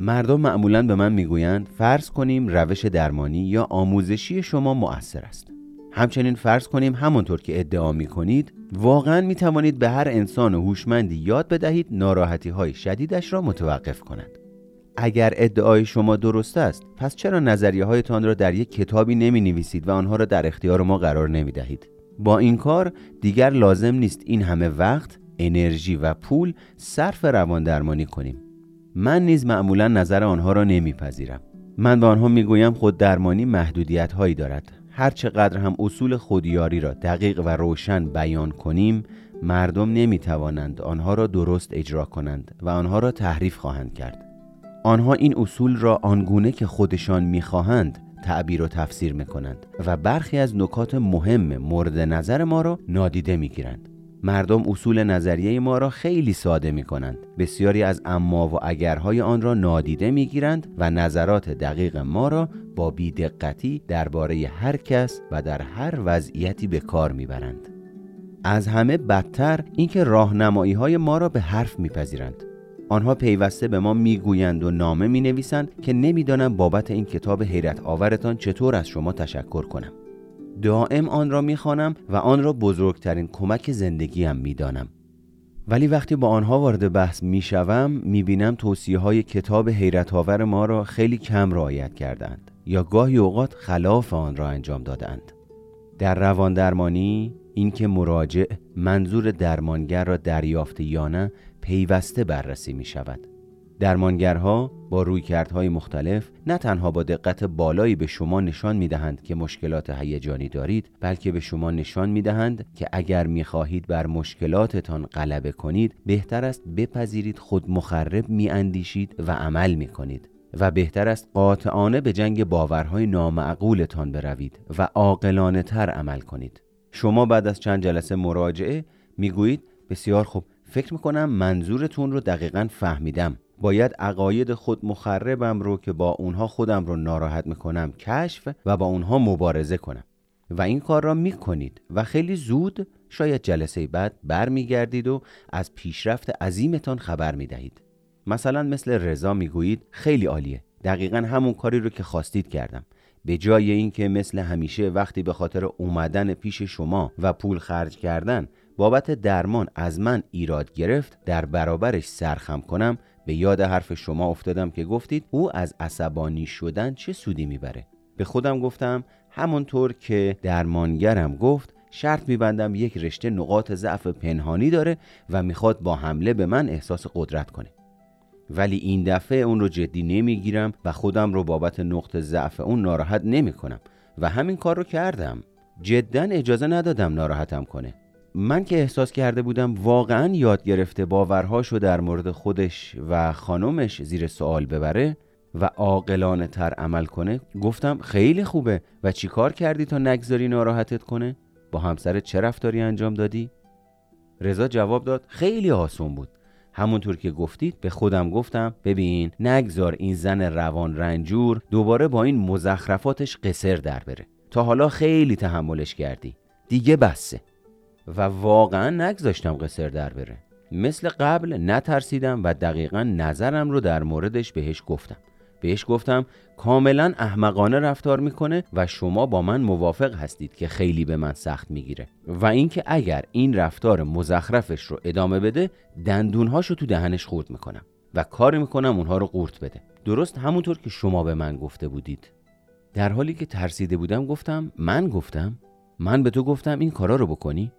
مردم معمولا به من می‌گویند فرض کنیم روش درمانی یا آموزشی شما مؤثر است. همچنین فرض کنیم همانطور که ادعا می کنید واقعا می توانید به هر انسان هوشمندی یاد بدهید ناراحتی های شدیدش را متوقف کند اگر ادعای شما درست است پس چرا نظریه هایتان را در یک کتابی نمی نویسید و آنها را در اختیار ما قرار نمی دهید با این کار دیگر لازم نیست این همه وقت انرژی و پول صرف روان درمانی کنیم. من نیز معمولا نظر آنها را نمیپذیرم. من به آنها می‌گویم خود درمانی محدودیت هایی دارد. هر چقدر هم اصول خودیاری را دقیق و روشن بیان کنیم مردم نمی توانند آنها را درست اجرا کنند و آنها را تحریف خواهند کرد. آنها این اصول را آنگونه که خودشان می‌خواهند تعبیر و تفسیر می کنند و برخی از نکات مهم مورد نظر ما را نادیده می گیرند. مردم اصول نظریه ما را خیلی ساده می کنند. بسیاری از اما و اگرهای آن را نادیده می گیرند و نظرات دقیق ما را با بیدقتی درباره هر کس و در هر وضعیتی به کار می برند. از همه بدتر اینکه راهنمایی های ما را به حرف میپذیرند آنها پیوسته به ما می‌گویند و نامه می نویسند که نمی‌دانم بابت این کتاب حیرت آورتان چطور از شما تشکر کنم دائم آن را می‌خوانم و آن را بزرگترین کمک زندگیم می‌دانم. ولی وقتی با آنها وارد بحث می‌شوم می‌بینم توصیه های کتاب حیرت آور ما را خیلی کم رعایت کردند یا گاهی اوقات خلاف آن را انجام دادند. در روان درمانی اینکه مراجع منظور درمانگر را دریافت یا نه پیوسته بررسی می شود درمانگرها با رویکردهای مختلف نه تنها با دقت بالایی به شما نشان می دهند که مشکلات هیجانی دارید بلکه به شما نشان می دهند که اگر می خواهید بر مشکلاتتان غلبه کنید بهتر است بپذیرید خود مخرب می اندیشید و عمل می کنید و بهتر است قاطعانه به جنگ باورهای نامعقولتان بروید و عاقلانه تر عمل کنید. شما بعد از چند جلسه مراجعه می‌گویید بسیار خوب فکر می‌کنم منظورتون رو دقیقا فهمیدم. باید عقاید خود مخربم رو که با اونها خودم رو ناراحت می‌کنم کشف و با اونها مبارزه کنم. و این کار را می‌کنید و خیلی زود شاید جلسه بعد برمیگردید و از پیشرفت عظیمتان خبر می‌دهید. مثلا مثل رضا می‌گویید خیلی عالیه. دقیقا همون کاری رو که خواستید کردم. به جای اینکه مثل همیشه وقتی به خاطر اومدن پیش شما و پول خرج کردن بابت درمان از من ایراد گرفت در برابرش سرخم کنم به یاد حرف شما افتادم که گفتید او از عصبانی شدن چه سودی می‌بره. به خودم گفتم همونطور که درمانگرم گفت شرط میبندم یک رشته نقاط ضعف پنهانی داره و می‌خواد با حمله به من احساس قدرت کنه. ولی این دفعه اون رو جدی نمی‌گیرم و خودم رو بابت نقطه ضعف اون ناراحت نمی‌کنم. و همین کار رو کردم. جدا اجازه ندادم ناراحتم کنه. من که احساس کرده بودم واقعا یاد گرفته باورهاشو در مورد خودش و خانمش زیر سوال ببره و عاقلانه تر عمل کنه گفتم خیلی خوبه. و چی کار کردی تا نگذاری ناراحتت کنه؟ با همسر چه رفتاری انجام دادی؟ رضا جواب داد خیلی آسون بود. همونطور که گفتید به خودم گفتم ببین نگذار این زن روان رنجور دوباره با این مزخرفاتش قصر در بره. تا حالا خیلی تحملش کردی. دیگه بسه. و واقعا نگذاشتم قصر در بره. مثل قبل نترسیدم و دقیقا نظرم رو در موردش بهش گفتم. بهش گفتم کاملا احمقانه رفتار می‌کنه و شما با من موافق هستید که خیلی به من سخت می‌گیره. و اینکه اگر این رفتار مزخرفش رو ادامه بده دندونهاشو تو دهنش خورد می‌کنم و کار می‌کنم اونها رو قورت بده. درست همونطور که شما به من گفته بودید. در حالی که ترسیده بودم گفتم من گفتم؟ من به تو گفتم این کارا رو بکنی؟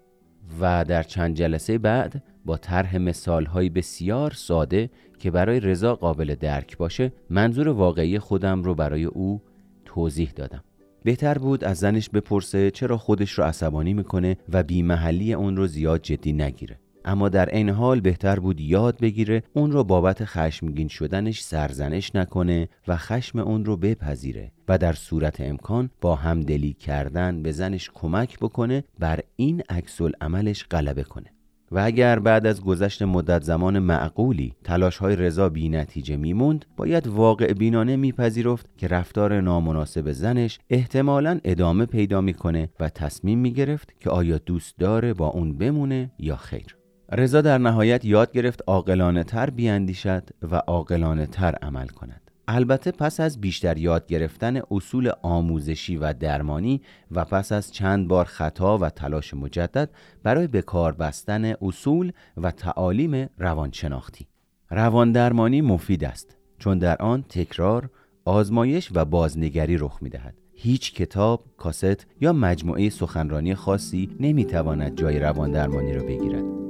و در چند جلسه بعد با طرح مثالهایی بسیار ساده که برای رضا قابل درک باشه منظور واقعی خودم رو برای او توضیح دادم. بهتر بود از زنش بپرسه چرا خودش رو عصبانی می‌کنه و بیمحلی اون رو زیاد جدی نگیره. اما در این حال بهتر بود یاد بگیره اون رو بابت خشمگین شدنش سرزنش نکنه و خشم اون رو بپذیره و در صورت امکان با همدلی کردن به زنش کمک بکنه بر این عکس عملش غلبه کنه. و اگر بعد از گذشت مدت زمان معقولی تلاش های رضا بی نتیجه میموند باید واقع بینانه میپذیرفت که رفتار نامناسب زنش احتمالا ادامه پیدا می‌کنه و تصمیم می‌گرفت که آیا دوست داره با اون بمونه یا خیر. رضا در نهایت یاد گرفت عاقلانه تر بیاندیشد و عاقلانه تر عمل کند البته پس از بیشتر یاد گرفتن اصول آموزشی و درمانی و پس از چند بار خطا و تلاش مجدد برای به کار بستن اصول و تعالیم روانشناختی روان درمانی مفید است چون در آن تکرار، آزمایش و بازنگری رخ می دهد. هیچ کتاب، کاست یا مجموعه سخنرانی خاصی نمی تواند جای روان درمانی را بگیرد.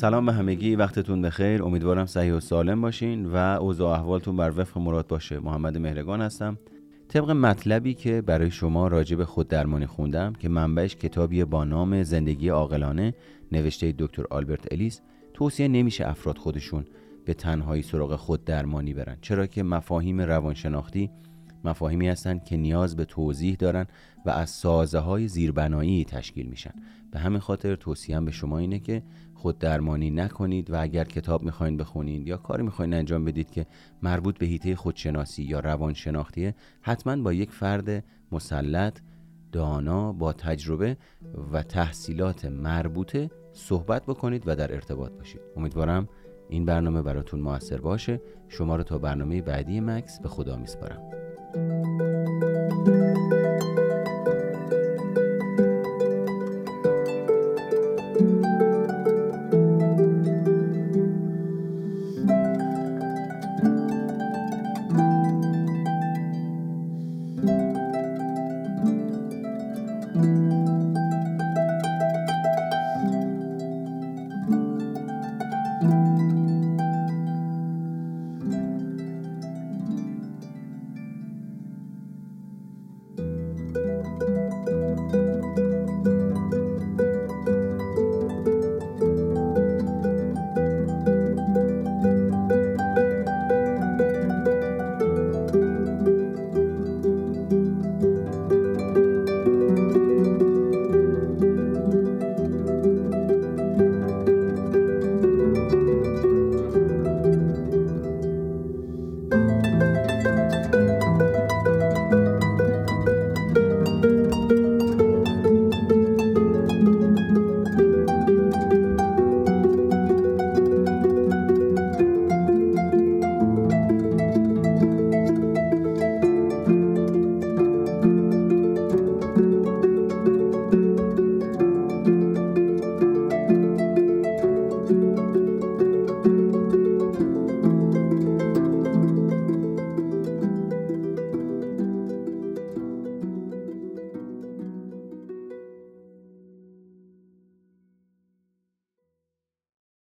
سلام به همگی وقتتون بخیر. امیدوارم صحیح و سالم باشین و اوضاع احوالتون بر وفق مراد باشه. محمد مهرگان هستم. طبق مطلبی که برای شما راجع به خود درمانی خوندم که منبعش کتابی با نام زندگی عاقلانه نوشته دکتر آلبرت الیس توصیه نمیشه افراد خودشون به تنهایی سراغ خود درمانی برن. چرا که مفاهیم روانشناختی مفاهیمی هستند که نیاز به توضیح دارن و از سازه های زیربنایی تشکیل میشن. به همین خاطر توصیهم به شما اینه که خود درمانی نکنید و اگر کتاب می‌خواین بخونید یا کاری می‌خواین انجام بدید که مربوط به هیته خودشناسی یا روانشناختیه حتما با یک فرد مسلط دانا با تجربه و تحصیلات مربوطه صحبت بکنید و در ارتباط باشید. امیدوارم این برنامه براتون موثر باشه. شما رو تا برنامه بعدی مکس به خدا میسپارم. Thank you.